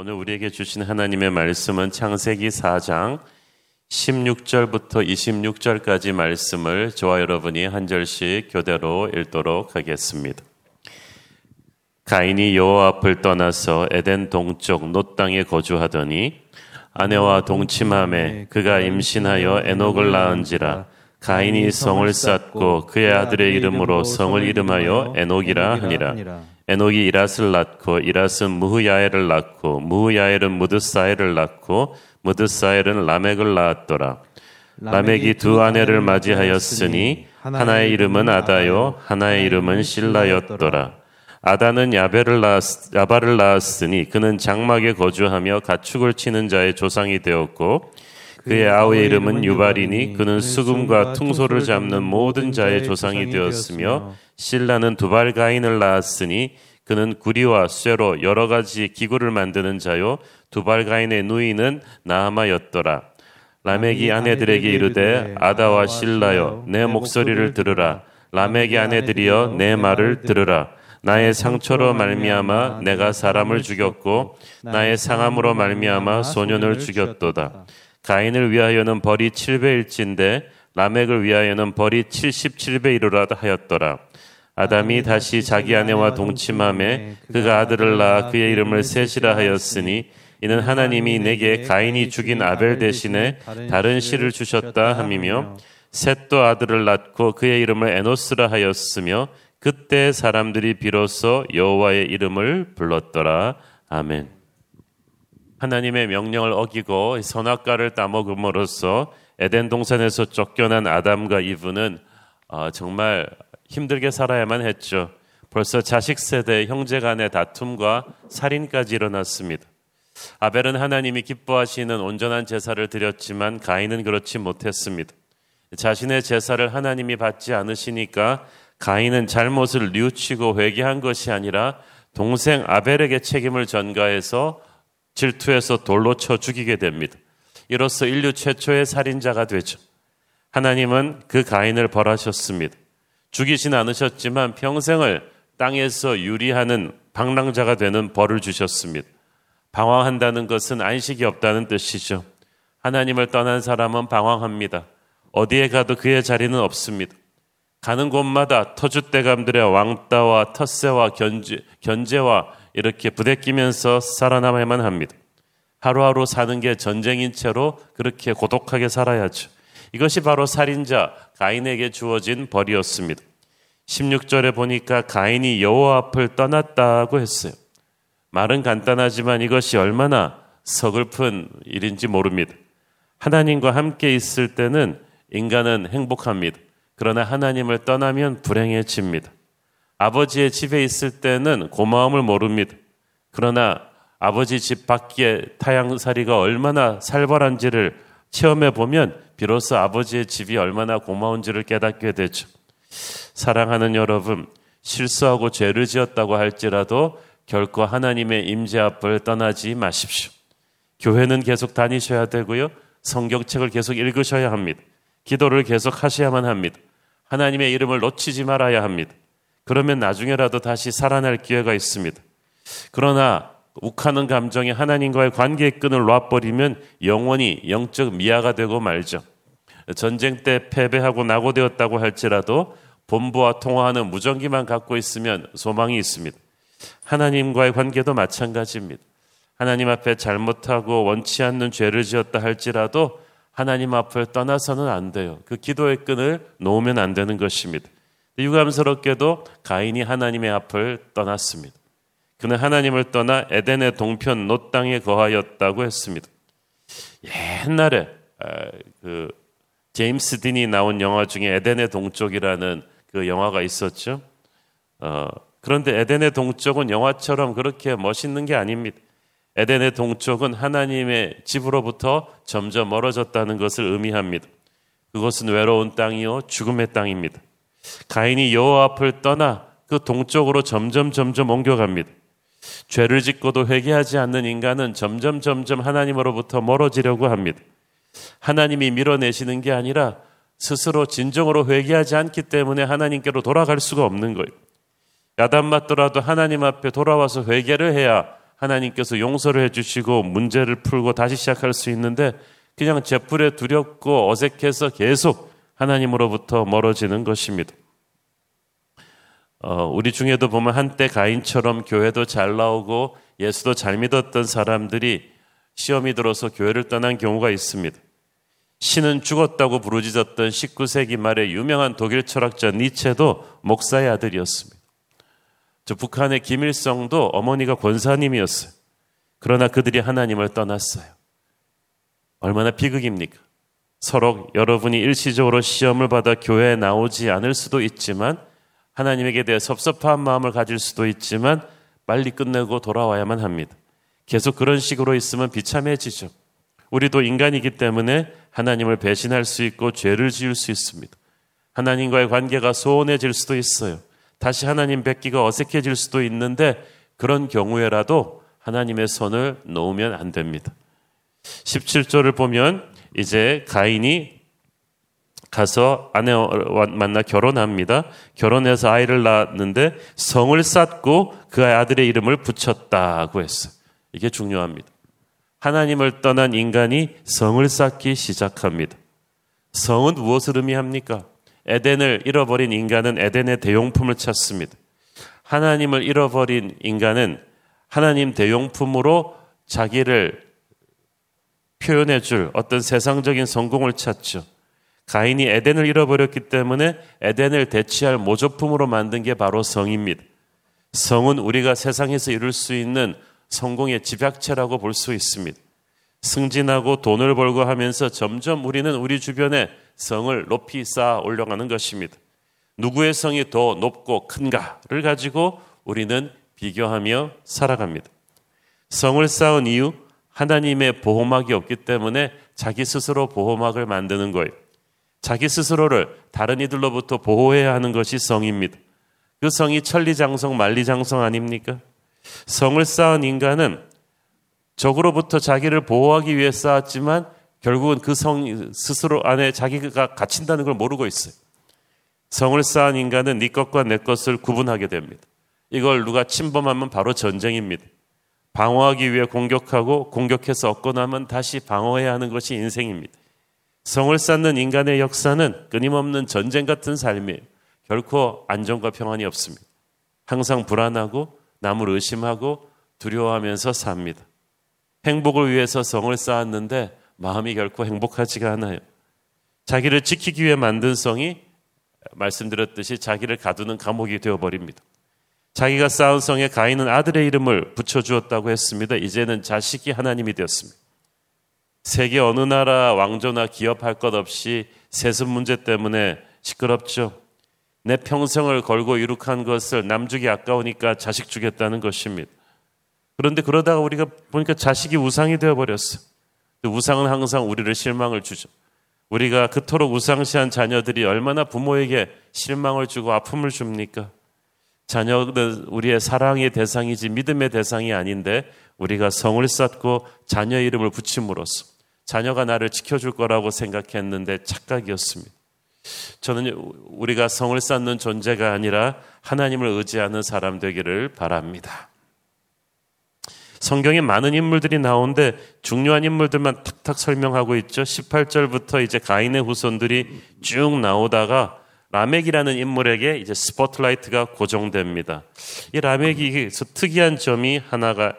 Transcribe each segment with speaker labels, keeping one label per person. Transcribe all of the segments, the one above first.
Speaker 1: 오늘 우리에게 주신 하나님의 말씀은 창세기 4장 16절부터 26절까지 말씀을 저와 여러분이 한 절씩 교대로 읽도록 하겠습니다. 가인이 여호와 앞을 떠나서 에덴 동쪽 놋 땅에 거주하더니 아내와 동침함에 그가 임신하여 에녹을 낳은지라 가인이 성을 쌓고 그의 아들의 이름으로 성을 이름하여 에녹이라 하니라. 에녹이 이랏을 낳고 이랏은 무흐야엘을 낳고 무흐야엘은 무드사엘을 낳고 무드사엘은 라멕을 낳았더라. 라멕이 두 아내를 맞이하였으니 하나의 이름은 아다요 하나의 이름은 실라였더라. 아다는 야베를 낳았, 야바를 낳았으니 그는 장막에 거주하며 가축을 치는 자의 조상이 되었고 그의 아우의 이름은 유발이니 그는 수금과 퉁소를 잡는 모든 자의 조상이 되었으며 신라는 두발 가인을 낳았으니 그는 구리와 쇠로 여러 가지 기구를 만드는 자요 두발 가인의 누이는 나하마였더라. 라멕이 아내들에게 이르되 아다와 신라여 내 목소리를 들으라 라멕의 아내들이여 내 말을 들으라 나의 상처로 말미암아 내가 사람을 죽였고 나의 상함으로 말미암아 소년을 죽였도다 가인을 위하여는 벌이 7배일진데 라멕을 위하여는 벌이 77배 이르라 하였더라. 아담이 다시 자기 아내와 동침함에 그가 아들을 낳아 그의 이름을 셋이라 하였으니 이는 하나님이 내게 가인이 죽인 아벨 대신에 다른 씨를 주셨다 함이며 셋도 아들을 낳고 그의 이름을 에노스라 하였으며 그때 사람들이 비로소 여호와의 이름을 불렀더라. 아멘. 하나님의 명령을 어기고 선악과를 따먹음으로써 에덴 동산에서 쫓겨난 아담과 이브는 어, 정말 힘들게 살아야만 했죠. 벌써 자식 세대 형제 간의 다툼과 살인까지 일어났습니다. 아벨은 하나님이 기뻐하시는 온전한 제사를 드렸지만 가인은 그렇지 못했습니다. 자신의 제사를 하나님이 받지 않으시니까 가인은 잘못을 뉘우치고 회개한 것이 아니라 동생 아벨에게 책임을 전가해서 질투해서 돌로 쳐 죽이게 됩니다. 이로써 인류 최초의 살인자가 되죠. 하나님은 그 가인을 벌하셨습니다. 죽이진 않으셨지만 평생을 땅에서 유리하는 방랑자가 되는 벌을 주셨습니다. 방황한다는 것은 안식이 없다는 뜻이죠. 하나님을 떠난 사람은 방황합니다. 어디에 가도 그의 자리는 없습니다. 가는 곳마다 터줏대감들의 왕따와 텃세와 견제, 견제와 이렇게 부대끼면서 살아남아야만 합니다. 하루하루 사는 게 전쟁인 채로 그렇게 고독하게 살아야죠. 이것이 바로 살인자 가인에게 주어진 벌이었습니다. 16절에 보니까 가인이 여호와 앞을 떠났다고 했어요. 말은 간단하지만 이것이 얼마나 서글픈 일인지 모릅니다. 하나님과 함께 있을 때는 인간은 행복합니다. 그러나 하나님을 떠나면 불행해집니다. 아버지의 집에 있을 때는 고마움을 모릅니다. 그러나 아버지 집 밖에 타향살이가 얼마나 살벌한지를 체험해 보면 비로소 아버지의 집이 얼마나 고마운지를 깨닫게 되죠. 사랑하는 여러분, 실수하고 죄를 지었다고 할지라도 결코 하나님의 임재 앞을 떠나지 마십시오. 교회는 계속 다니셔야 되고요. 성경책을 계속 읽으셔야 합니다. 기도를 계속 하셔야만 합니다. 하나님의 이름을 놓치지 말아야 합니다. 그러면 나중에라도 다시 살아날 기회가 있습니다. 그러나 욱하는 감정이 하나님과의 관계의 끈을 놔버리면 영원히 영적 미아가 되고 말죠. 전쟁 때 패배하고 낙오되었다고 할지라도 본부와 통화하는 무전기만 갖고 있으면 소망이 있습니다. 하나님과의 관계도 마찬가지입니다. 하나님 앞에 잘못하고 원치 않는 죄를 지었다 할지라도 하나님 앞을 떠나서는 안 돼요. 그 기도의 끈을 놓으면 안 되는 것입니다. 유감스럽게도 가인이 하나님의 앞을 떠났습니다. 그는 하나님을 떠나 에덴의 동편 놋 땅에 거하였다고 했습니다. 옛날에 아, 그 제임스 딘이 나온 영화 중에 에덴의 동쪽이라는 그 영화가 있었죠. 어, 그런데 에덴의 동쪽은 영화처럼 그렇게 멋있는 게 아닙니다. 에덴의 동쪽은 하나님의 집으로부터 점점 멀어졌다는 것을 의미합니다. 그것은 외로운 땅이요 죽음의 땅입니다. 가인이 여호와 앞을 떠나 그 동쪽으로 점점 점점 옮겨갑니다. 죄를 짓고도 회개하지 않는 인간은 점점 점점 하나님으로부터 멀어지려고 합니다. 하나님이 밀어내시는 게 아니라 스스로 진정으로 회개하지 않기 때문에 하나님께로 돌아갈 수가 없는 거예요. 야단 맞더라도 하나님 앞에 돌아와서 회개를 해야 하나님께서 용서를 해주시고 문제를 풀고 다시 시작할 수 있는데 그냥 제풀에 두렵고 어색해서 계속 하나님으로부터 멀어지는 것입니다. 어, 우리 중에도 보면 한때 가인처럼 교회도 잘 나오고 예수도 잘 믿었던 사람들이 시험이 들어서 교회를 떠난 경우가 있습니다. 신은 죽었다고 부르짖었던 19세기 말의 유명한 독일 철학자 니체도 목사의 아들이었습니다. 저 북한의 김일성도 어머니가 권사님이었어요. 그러나 그들이 하나님을 떠났어요. 얼마나 비극입니까? 서로 여러분이 일시적으로 시험을 받아 교회에 나오지 않을 수도 있지만 하나님에게 대해 섭섭한 마음을 가질 수도 있지만 빨리 끝내고 돌아와야만 합니다. 계속 그런 식으로 있으면 비참해지죠. 우리도 인간이기 때문에 하나님을 배신할 수 있고 죄를 지을 수 있습니다. 하나님과의 관계가 소원해질 수도 있어요. 다시 하나님 뵙기가 어색해질 수도 있는데 그런 경우에라도 하나님의 손을 놓으면 안 됩니다. 17절을 보면 이제 가인이 가서 아내와 만나 결혼합니다. 결혼해서 아이를 낳았는데 성을 쌓고 그 아들의 이름을 붙였다고 했어. 이게 중요합니다. 하나님을 떠난 인간이 성을 쌓기 시작합니다. 성은 무엇을 의미합니까? 에덴을 잃어버린 인간은 에덴의 대용품을 찾습니다. 하나님을 잃어버린 인간은 하나님 대용품으로 자기를 표현해 줄 어떤 세상적인 성공을 찾죠. 가인이 에덴을 잃어버렸기 때문에 에덴을 대체할 모조품으로 만든 게 바로 성입니다. 성은 우리가 세상에서 이룰 수 있는 성공의 집약체라고 볼 수 있습니다. 승진하고 돈을 벌고 하면서 점점 우리는 우리 주변에 성을 높이 쌓아 올려가는 것입니다. 누구의 성이 더 높고 큰가를 가지고 우리는 비교하며 살아갑니다. 성을 쌓은 이유, 하나님의 보호막이 없기 때문에 자기 스스로 보호막을 만드는 거예요. 자기 스스로를 다른 이들로부터 보호해야 하는 것이 성입니다. 그 성이 천리장성, 만리장성 아닙니까? 성을 쌓은 인간은 적으로부터 자기를 보호하기 위해 쌓았지만 결국은 그 성 스스로 안에 자기가 갇힌다는 걸 모르고 있어요. 성을 쌓은 인간은 네 것과 내 것을 구분하게 됩니다. 이걸 누가 침범하면 바로 전쟁입니다. 방어하기 위해 공격하고 공격해서 얻고 나면 다시 방어해야 하는 것이 인생입니다. 성을 쌓는 인간의 역사는 끊임없는 전쟁 같은 삶이에요. 결코 안정과 평안이 없습니다. 항상 불안하고 남을 의심하고 두려워하면서 삽니다. 행복을 위해서 성을 쌓았는데 마음이 결코 행복하지가 않아요. 자기를 지키기 위해 만든 성이 말씀드렸듯이 자기를 가두는 감옥이 되어버립니다. 자기가 쌓은 성에 가인은 아들의 이름을 붙여주었다고 했습니다. 이제는 자식이 하나님이 되었습니다. 세계 어느 나라 왕조나 기업할 것 없이 세습 문제 때문에 시끄럽죠. 내 평생을 걸고 이룩한 것을 남주기 아까우니까 자식 주겠다는 것입니다. 그런데 그러다가 우리가 보니까 자식이 우상이 되어버렸어. 우상은 항상 우리를 실망을 주죠. 우리가 그토록 우상시한 자녀들이 얼마나 부모에게 실망을 주고 아픔을 줍니까? 자녀들 우리의 사랑의 대상이지 믿음의 대상이 아닌데 우리가 성을 쌓고 자녀 이름을 붙임으로써 자녀가 나를 지켜줄 거라고 생각했는데 착각이었습니다. 저는 우리가 성을 쌓는 존재가 아니라 하나님을 의지하는 사람 되기를 바랍니다. 성경에 많은 인물들이 나오는데 중요한 인물들만 탁탁 설명하고 있죠. 18절부터 이제 가인의 후손들이 쭉 나오다가 라멕이라는 인물에게 이제 스포트라이트가 고정됩니다. 이 라멕이 특이한 점이 하나가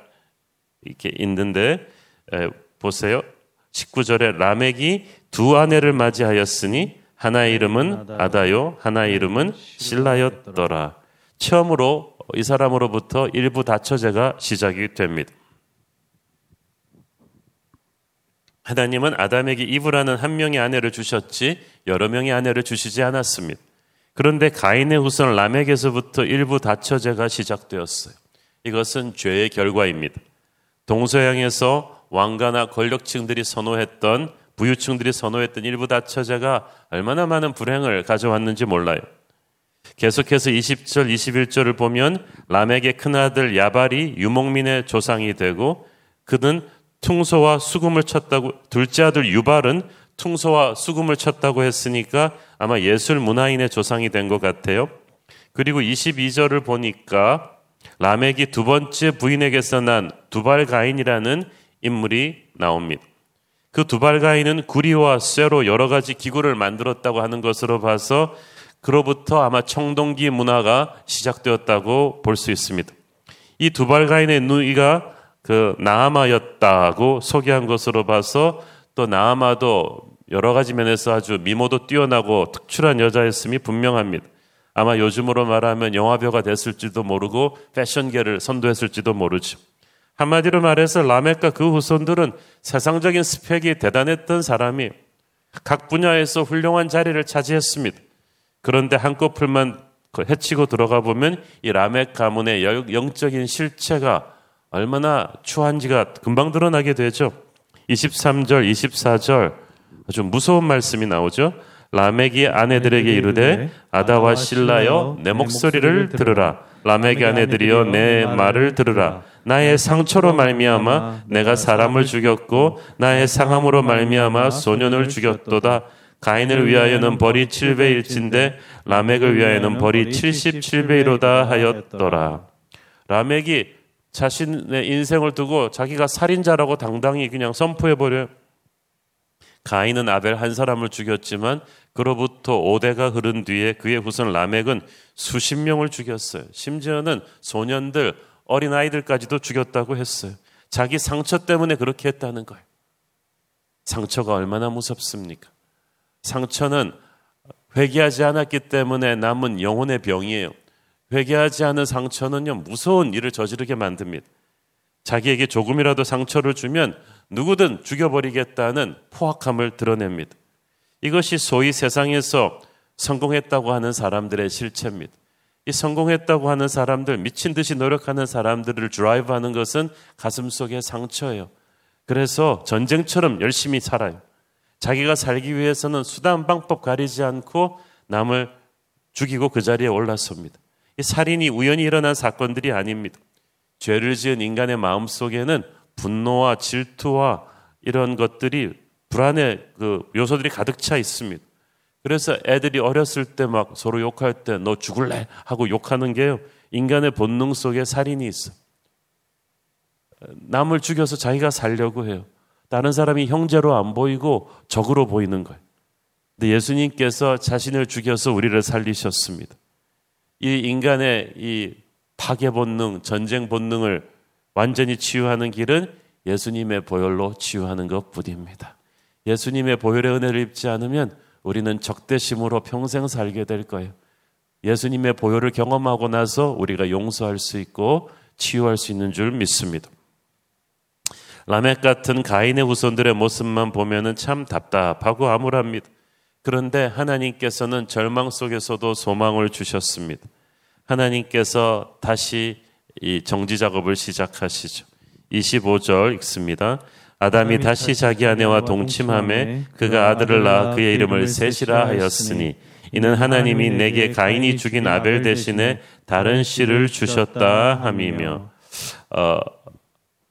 Speaker 1: 이렇게 있는데 에, 보세요. 19절에 라멕이 두 아내를 맞이하였으니 하나의 이름은 아다요, 하나의 이름은 실라였더라. 처음으로 이 사람으로부터 일부 다처제가 시작이 됩니다. 하나님은 아담에게 이브라는 한 명의 아내를 주셨지 여러 명의 아내를 주시지 않았습니다. 그런데 가인의 후손 라멕에서부터 일부 다처제가 시작되었어요. 이것은 죄의 결과입니다. 동서양에서 왕가나 권력층들이 선호했던 부유층들이 선호했던 일부 다처제가 얼마나 많은 불행을 가져왔는지 몰라요. 계속해서 20절, 21절을 보면 라멕의 큰아들 야발이 유목민의 조상이 되고 그는 퉁소와 수금을 쳤다고 둘째 아들 유발은 퉁소와 수금을 쳤다고 했으니까 아마 예술 문화인의 조상이 된 것 같아요. 그리고 22절을 보니까 라멕이 두 번째 부인에게서 난 두발가인이라는 인물이 나옵니다. 그 두발가인은 구리와 쇠로 여러 가지 기구를 만들었다고 하는 것으로 봐서 그로부터 아마 청동기 문화가 시작되었다고 볼 수 있습니다. 이 두발가인의 누이가 그 나아마였다고 소개한 것으로 봐서 또 나아마도 여러 가지 면에서 아주 미모도 뛰어나고 특출한 여자였음이 분명합니다. 아마 요즘으로 말하면 영화배우가 됐을지도 모르고 패션계를 선도했을지도 모르죠. 한마디로 말해서 라멕과 그 후손들은 세상적인 스펙이 대단했던 사람이 각 분야에서 훌륭한 자리를 차지했습니다. 그런데 한꺼풀만 그 해치고 들어가 보면 이 라멕 가문의 영적인 실체가 얼마나 추한지가 금방 드러나게 되죠. 23절, 24절 아주 무서운 말씀이 나오죠. 라멕이 아내들에게 이르되 아다와 실라여 내 목소리를 들으라 라멕의 아내들이여 내 말을 들으라 나의 상처로 말미암아 내가 사람을 죽였고 나의 상함으로 말미암아 소년을 죽였도다 가인을 위하여는 벌이 7배일진데 라멕을 위하여는 벌이 77배이로다 하였더라 라멕이 자신의 인생을 두고 자기가 살인자라고 당당히 그냥 선포해버려요. 가인은 아벨 한 사람을 죽였지만 그로부터 오대가 흐른 뒤에 그의 후손 라멕은 수십 명을 죽였어요. 심지어는 소년들, 어린아이들까지도 죽였다고 했어요. 자기 상처 때문에 그렇게 했다는 거예요. 상처가 얼마나 무섭습니까? 상처는 회개하지 않았기 때문에 남은 영혼의 병이에요. 회개하지 않은 상처는요, 무서운 일을 저지르게 만듭니다. 자기에게 조금이라도 상처를 주면 누구든 죽여버리겠다는 포악함을 드러냅니다. 이것이 소위 세상에서 성공했다고 하는 사람들의 실체입니다. 이 성공했다고 하는 사람들, 미친 듯이 노력하는 사람들을 드라이브 하는 것은 가슴 속의 상처예요. 그래서 전쟁처럼 열심히 살아요. 자기가 살기 위해서는 수단 방법 가리지 않고 남을 죽이고 그 자리에 올라섭니다. 살인이 우연히 일어난 사건들이 아닙니다. 죄를 지은 인간의 마음 속에는 분노와 질투와 이런 것들이 불안의 그 요소들이 가득 차 있습니다. 그래서 애들이 어렸을 때 막 서로 욕할 때 너 죽을래 하고 욕하는 게요. 인간의 본능 속에 살인이 있어. 남을 죽여서 자기가 살려고 해요. 다른 사람이 형제로 안 보이고 적으로 보이는 거예요. 근데 예수님께서 자신을 죽여서 우리를 살리셨습니다. 이 인간의 이 파괴 본능, 전쟁 본능을 완전히 치유하는 길은 예수님의 보혈로 치유하는 것 뿐입니다. 예수님의 보혈의 은혜를 입지 않으면 우리는 적대심으로 평생 살게 될 거예요. 예수님의 보혈을 경험하고 나서 우리가 용서할 수 있고 치유할 수 있는 줄 믿습니다. 라멕 같은 가인의 후손들의 모습만 보면참 답답하고 암울합니다. 그런데 하나님께서는 절망 속에서도 소망을 주셨습니다. 하나님께서 다시 이 정지 작업을 시작하시죠. 25절 읽습니다. 아담이 다시 자기 아내와 동침함에 그가 아들을 낳아 그의 이름을 셋이라 하였으니 이는 하나님이 내게 가인이 죽인 아벨 대신에 다른 씨를 주셨다 함이며 어,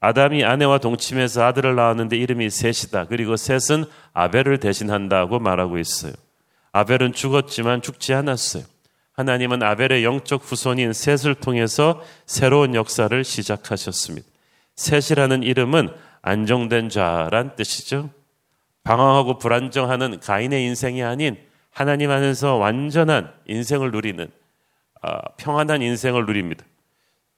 Speaker 1: 아담이 아내와 동침해서 아들을 낳았는데 이름이 셋이다. 그리고 셋은 아벨을 대신한다고 말하고 있어요. 아벨은 죽었지만 죽지 않았어요. 하나님은 아벨의 영적 후손인 셋을 통해서 새로운 역사를 시작하셨습니다. 셋이라는 이름은 안정된 자란 뜻이죠. 방황하고 불안정하는 가인의 인생이 아닌 하나님 안에서 완전한 인생을 누리는 아, 평안한 인생을 누립니다.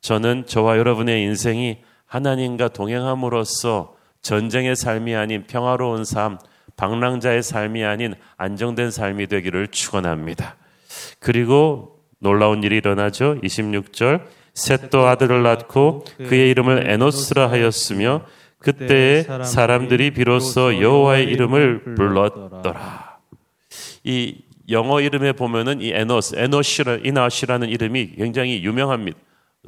Speaker 1: 저는 저와 여러분의 인생이 하나님과 동행함으로써 전쟁의 삶이 아닌 평화로운 삶, 방랑자의 삶이 아닌 안정된 삶이 되기를 축원합니다. 그리고 놀라운 일이 일어나죠. 26절 셋도 아들을 낳고 그의 이름을 에노스라 하였으며 그때 사람들이 비로소 여호와의 이름을 불렀더라. 이 영어 이름에 보면은 이 에노스, 에노시라는 이름이 굉장히 유명합니다.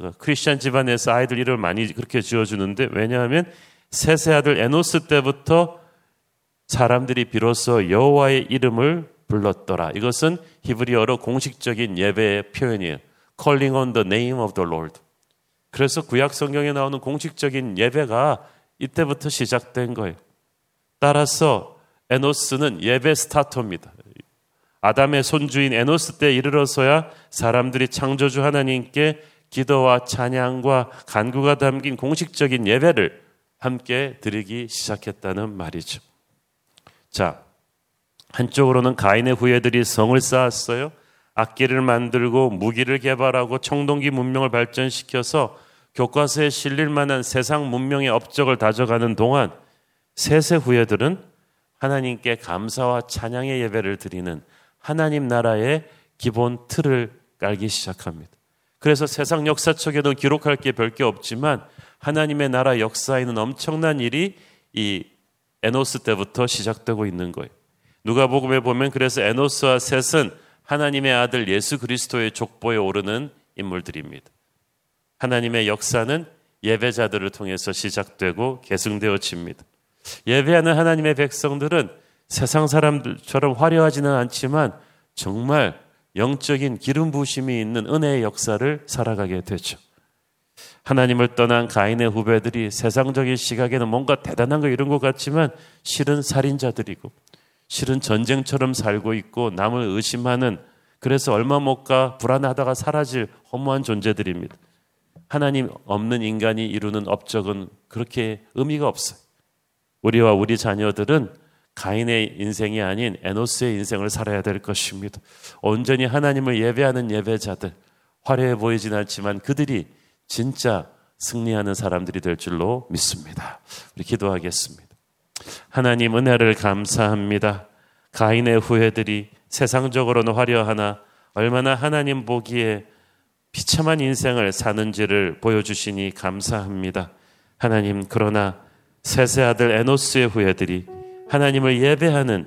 Speaker 1: 어, 크리스천 집안에서 아이들 이름을 많이 그렇게 지어주는데 왜냐하면 셋의 아들 에노스 때부터 사람들이 비로소 여호와의 이름을 불렀더라. 이것은 히브리어로 공식적인 예배의 표현이에요. Calling on the name of the Lord. 그래서 구약 성경에 나오는 공식적인 예배가 이때부터 시작된 거예요. 따라서 에노스는 예배 스타터입니다. 아담의 손주인 에노스 때 이르러서야 사람들이 창조주 하나님께 기도와 찬양과 간구가 담긴 공식적인 예배를 함께 드리기 시작했다는 말이죠. 자, 한쪽으로는 가인의 후예들이 성을 쌓았어요. 악기를 만들고 무기를 개발하고 청동기 문명을 발전시켜서 교과서에 실릴 만한 세상 문명의 업적을 다져가는 동안 세세 후예들은 하나님께 감사와 찬양의 예배를 드리는 하나님 나라의 기본 틀을 깔기 시작합니다. 그래서 세상 역사 속에는 기록할 게 별게 게 없지만 하나님의 나라 역사에는 엄청난 일이 이 에노스 때부터 시작되고 있는 거예요. 누가복음에 보면 그래서 에노스와 셋은 하나님의 아들 예수 그리스도의 족보에 오르는 인물들입니다. 하나님의 역사는 예배자들을 통해서 시작되고 계승되어집니다. 예배하는 하나님의 백성들은 세상 사람들처럼 화려하지는 않지만 정말 영적인 기름 부심이 있는 은혜의 역사를 살아가게 되죠. 하나님을 떠난 가인의 후배들이 세상적인 시각에는 뭔가 대단한 거 이런 것 같지만 실은 살인자들이고 실은 전쟁처럼 살고 있고 남을 의심하는 그래서 얼마 못 가 불안하다가 사라질 허무한 존재들입니다. 하나님 없는 인간이 이루는 업적은 그렇게 의미가 없어요. 우리와 우리 자녀들은 가인의 인생이 아닌 에노스의 인생을 살아야 될 것입니다. 온전히 하나님을 예배하는 예배자들, 화려해 보이진 않지만 그들이 진짜 승리하는 사람들이 될 줄로 믿습니다. 우리 기도하겠습니다. 하나님 은혜를 감사합니다. 가인의 후회들이 세상적으로는 화려하나 얼마나 하나님 보기에 비참한 인생을 사는지를 보여주시니 감사합니다. 하나님, 그러나 세세 아들 에노스의 후예들이 하나님을 예배하는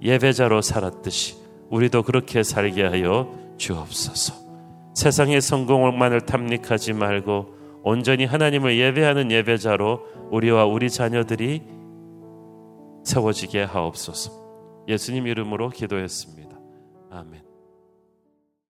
Speaker 1: 예배자로 살았듯이 우리도 그렇게 살게 하여 주옵소서. 세상의 성공만을 탐닉하지 말고 온전히 하나님을 예배하는 예배자로 우리와 우리 자녀들이 세워지게 하옵소서. 예수님 이름으로 기도했습니다. 아멘.